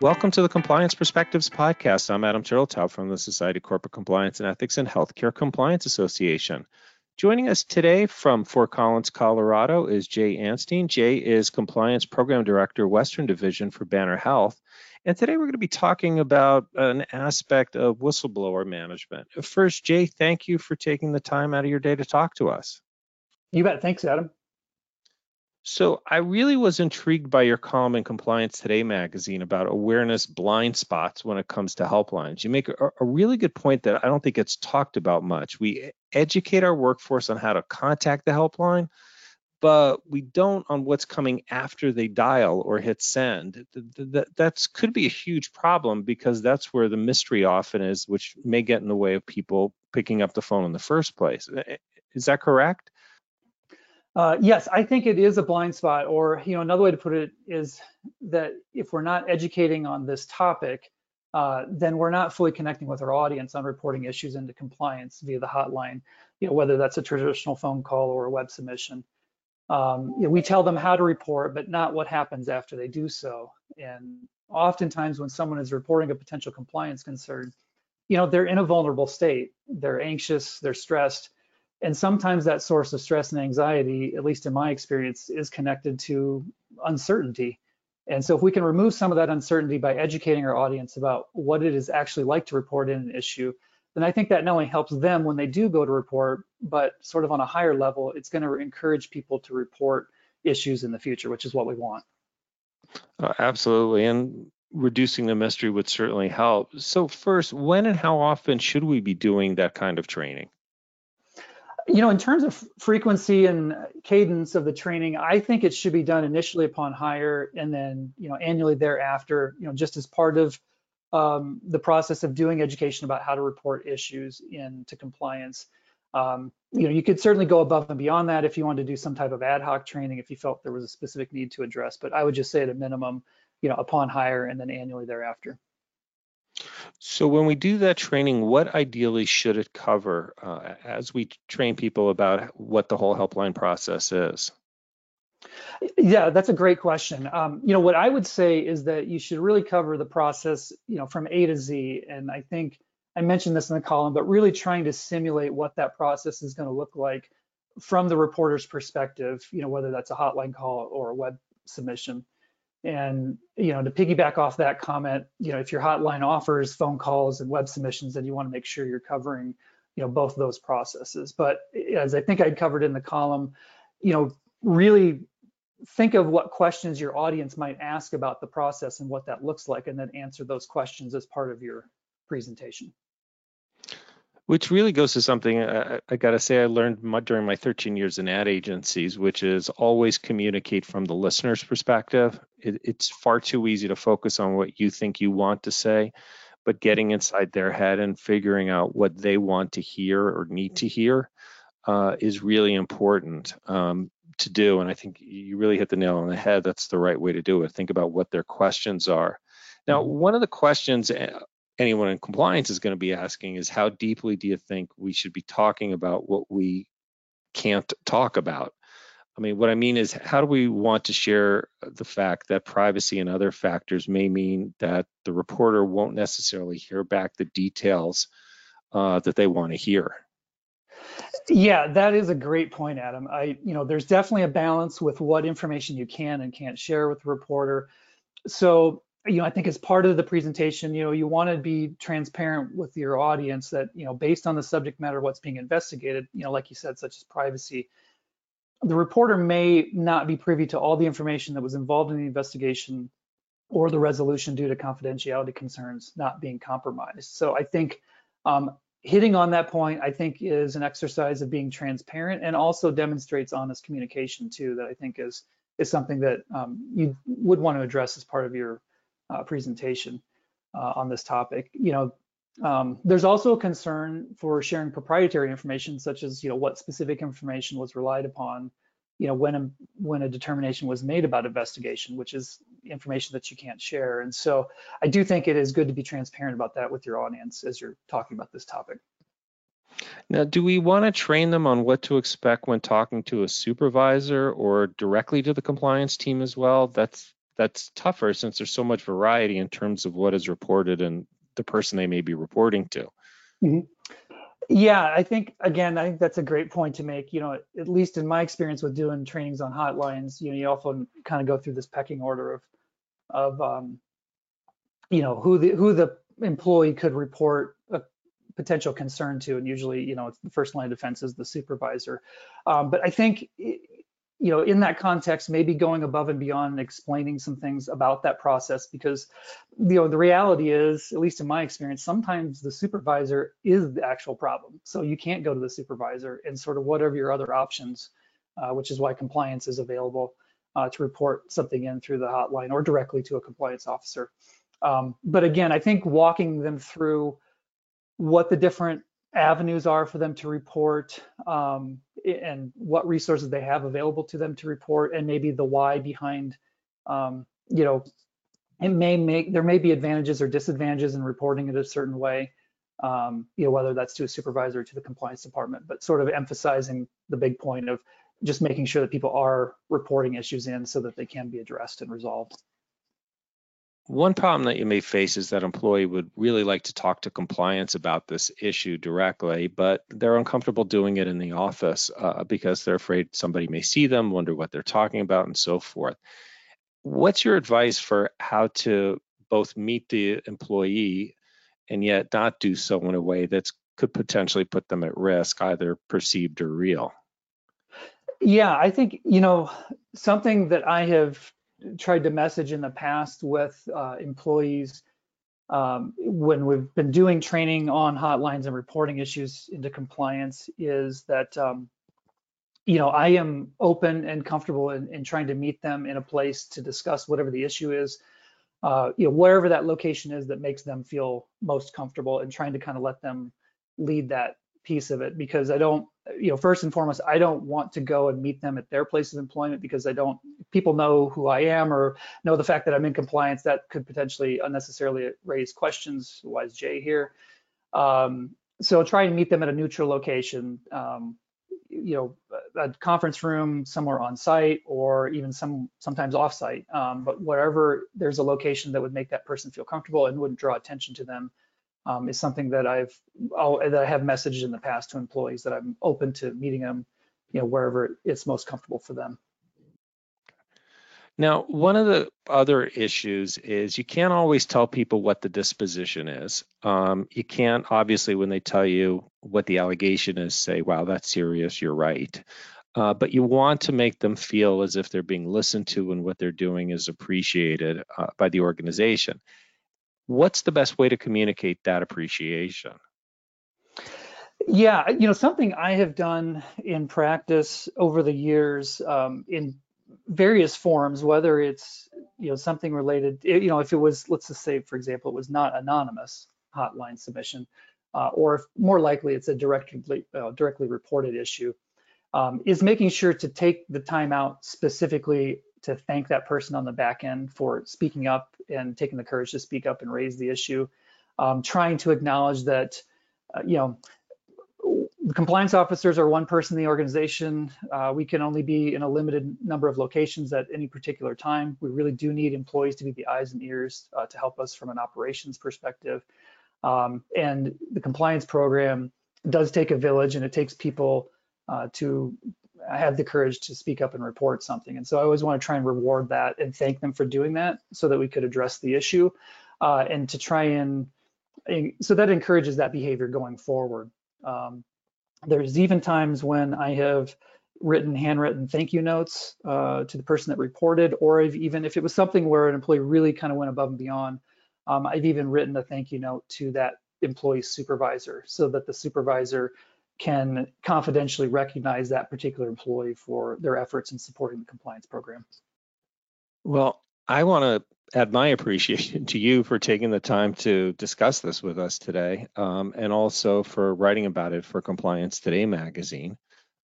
Welcome to the Compliance Perspectives podcast. I'm Adam Turteltaub from the Society of Corporate Compliance and Ethics and Healthcare Compliance Association. Joining us today from Fort Collins, Colorado is Jay Anstein. Jay is Compliance Program Director, Western Division for Banner Health. And today we're going to be talking about an aspect of whistleblower management. First, Jay, thank you for taking the time out of your day to talk to us. You bet. Thanks, Adam. So I really was intrigued by your column in Compliance Today magazine about awareness blind spots when it comes to helplines. You make a, a, really good point that I don't think it's talked about much. We educate our workforce on how to contact the helpline, but we don't on what's coming after they dial or hit send. That could be a huge problem because that's where the mystery often is, which may get in the way of people picking up the phone in the first place. Is that correct? Uh, yes, I think it is a blind spot, or you know, another way to put it is that if we're not educating on this topic, uh, then we're not fully connecting with our audience on reporting issues into compliance via the hotline. You know, whether that's a traditional phone call or a web submission. Um, you know, we tell them how to report, but not what happens after they do so. And oftentimes, when someone is reporting a potential compliance concern, you know, they're in a vulnerable state. They're anxious, they're stressed and sometimes that source of stress and anxiety, at least in my experience, is connected to uncertainty. And so if we can remove some of that uncertainty by educating our audience about what it is actually like to report in an issue, then I think that not only helps them when they do go to report, but sort of on a higher level, it's going to encourage people to report issues in the future, which is what we want. Uh, absolutely. And reducing the mystery would certainly help. So first, when and how often should we be doing that kind of training? You know, in terms of frequency and cadence of the training, I think it should be done initially upon hire and then, you know, annually thereafter, you know, just as part of um, the process of doing education about how to report issues into compliance. Um, you know, you could certainly go above and beyond that if you wanted to do some type of ad hoc training if you felt there was a specific need to address. But I would just say at a minimum, you know, upon hire and then annually thereafter. So when we do that training, what ideally should it cover uh, as we train people about what the whole helpline process is? Yeah, that's a great question. Um, you know, what I would say is that you should really cover the process, you know, from A to Z. And I think I mentioned this in the column, but really trying to simulate what that process is going to look like from the reporter's perspective, you know, whether that's a hotline call or a web submission. And you know, to piggyback off that comment, you know, if your hotline offers phone calls and web submissions, then you want to make sure you're covering, you know, both those processes. But as I think I'd covered in the column, you know, really think of what questions your audience might ask about the process and what that looks like, and then answer those questions as part of your presentation which really goes to something I, I got to say I learned during my 13 years in ad agencies, which is always communicate from the listener's perspective. It, it's far too easy to focus on what you think you want to say, but getting inside their head and figuring out what they want to hear or need to hear uh, is really important um, to do. And I think you really hit the nail on the head. That's the right way to do it. Think about what their questions are. Now, mm-hmm. one of the questions eh, anyone in compliance is going to be asking is how deeply do you think we should be talking about what we can't talk about? I mean, what I mean is, how do we want to share the fact that privacy and other factors may mean that the reporter won't necessarily hear back the details uh, that they want to hear? Yeah, that is a great point, Adam. I, you know, there's definitely a balance with what information you can and can't share with the reporter. So you know, I think as part of the presentation, you know, you want to be transparent with your audience that, you know, based on the subject matter, what's being investigated, you know, like you said, such as privacy, the reporter may not be privy to all the information that was involved in the investigation or the resolution due to confidentiality concerns not being compromised. So I think um, hitting on that point, I think is an exercise of being transparent and also demonstrates honest communication too, that I think is is something that um, you would want to address as part of your uh, presentation uh, on this topic. You know, um, there's also a concern for sharing proprietary information, such as you know what specific information was relied upon, you know when a, when a determination was made about investigation, which is information that you can't share. And so I do think it is good to be transparent about that with your audience as you're talking about this topic. Now, do we want to train them on what to expect when talking to a supervisor or directly to the compliance team as well? That's that's tougher since there's so much variety in terms of what is reported and the person they may be reporting to. Mm-hmm. Yeah, I think again, I think that's a great point to make. You know, at least in my experience with doing trainings on hotlines, you know, you often kind of go through this pecking order of, of, um, you know, who the who the employee could report a potential concern to, and usually, you know, it's the first line of defense is the supervisor. Um, but I think you know, in that context, maybe going above and beyond and explaining some things about that process because, you know, the reality is, at least in my experience, sometimes the supervisor is the actual problem. So you can't go to the supervisor and sort of whatever your other options, uh, which is why compliance is available uh, to report something in through the hotline or directly to a compliance officer. Um, but again, I think walking them through what the different avenues are for them to report um, and what resources they have available to them to report and maybe the why behind um, you know it may make there may be advantages or disadvantages in reporting it a certain way um, you know whether that's to a supervisor or to the compliance department but sort of emphasizing the big point of just making sure that people are reporting issues in so that they can be addressed and resolved one problem that you may face is that employee would really like to talk to compliance about this issue directly, but they're uncomfortable doing it in the office uh, because they're afraid somebody may see them, wonder what they're talking about, and so forth. What's your advice for how to both meet the employee and yet not do so in a way that could potentially put them at risk, either perceived or real? Yeah, I think, you know, something that I have tried to message in the past with uh, employees um, when we've been doing training on hotlines and reporting issues into compliance is that um, you know I am open and comfortable in, in, trying to meet them in a place to discuss whatever the issue is, uh, you know wherever that location is that makes them feel most comfortable and trying to kind of let them lead that piece of it because I don't, you know, first and foremost, I don't want to go and meet them at their place of employment because I don't, people know who I am or know the fact that I'm in compliance that could potentially unnecessarily raise questions. Why is Jay here? Um, so try and meet them at a neutral location, um, you know, a conference room somewhere on site or even some sometimes off site. Um, but wherever there's a location that would make that person feel comfortable and wouldn't draw attention to them um, is something that I've oh, that I have messaged in the past to employees that I'm open to meeting them, you know, wherever it's most comfortable for them. Now, one of the other issues is you can't always tell people what the disposition is. Um, you can't, obviously, when they tell you what the allegation is, say, wow, that's serious, you're right. Uh, but you want to make them feel as if they're being listened to and what they're doing is appreciated uh, by the organization what's the best way to communicate that appreciation? Yeah, you know, something I have done in practice over the years um, in various forms, whether it's, you know, something related, you know, if it was, let's just say, for example, it was not anonymous hotline submission, uh, or if more likely it's a directly, uh, directly reported issue, um, is making sure to take the time out specifically to thank that person on the back end for speaking up and taking the courage to speak up and raise the issue. Um, trying to acknowledge that, uh, you know, the compliance officers are one person in the organization. Uh, we can only be in a limited number of locations at any particular time. We really do need employees to be the eyes and ears uh, to help us from an operations perspective. Um, and the compliance program does take a village and it takes people uh, to have the courage to speak up and report something. And so I always want to try and reward that and thank them for doing that so that we could address the issue uh, and to try and, so that encourages that behavior going forward. Um, there's even times when I have written handwritten thank you notes uh, to the person that reported, or if, even if it was something where an employee really kind of went above and beyond, um, I've even written a thank you note to that employee's supervisor so that the supervisor can confidentially recognize that particular employee for their efforts in supporting the compliance program. Well, I want to add my appreciation to you for taking the time to discuss this with us today, um, and also for writing about it for Compliance Today magazine.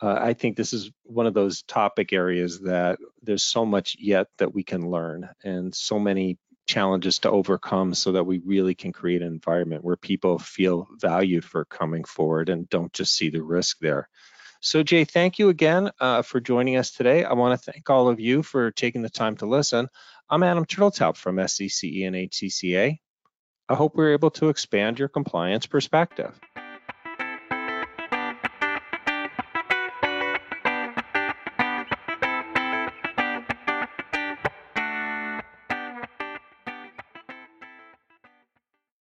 Uh, I think this is one of those topic areas that there's so much yet that we can learn, and so many challenges to overcome so that we really can create an environment where people feel valued for coming forward and don't just see the risk there. So Jay, thank you again uh, for joining us today. I want to thank all of you for taking the time to listen. I'm Adam Turteltaub from SCCE and HCCA. I hope we're able to expand your compliance perspective.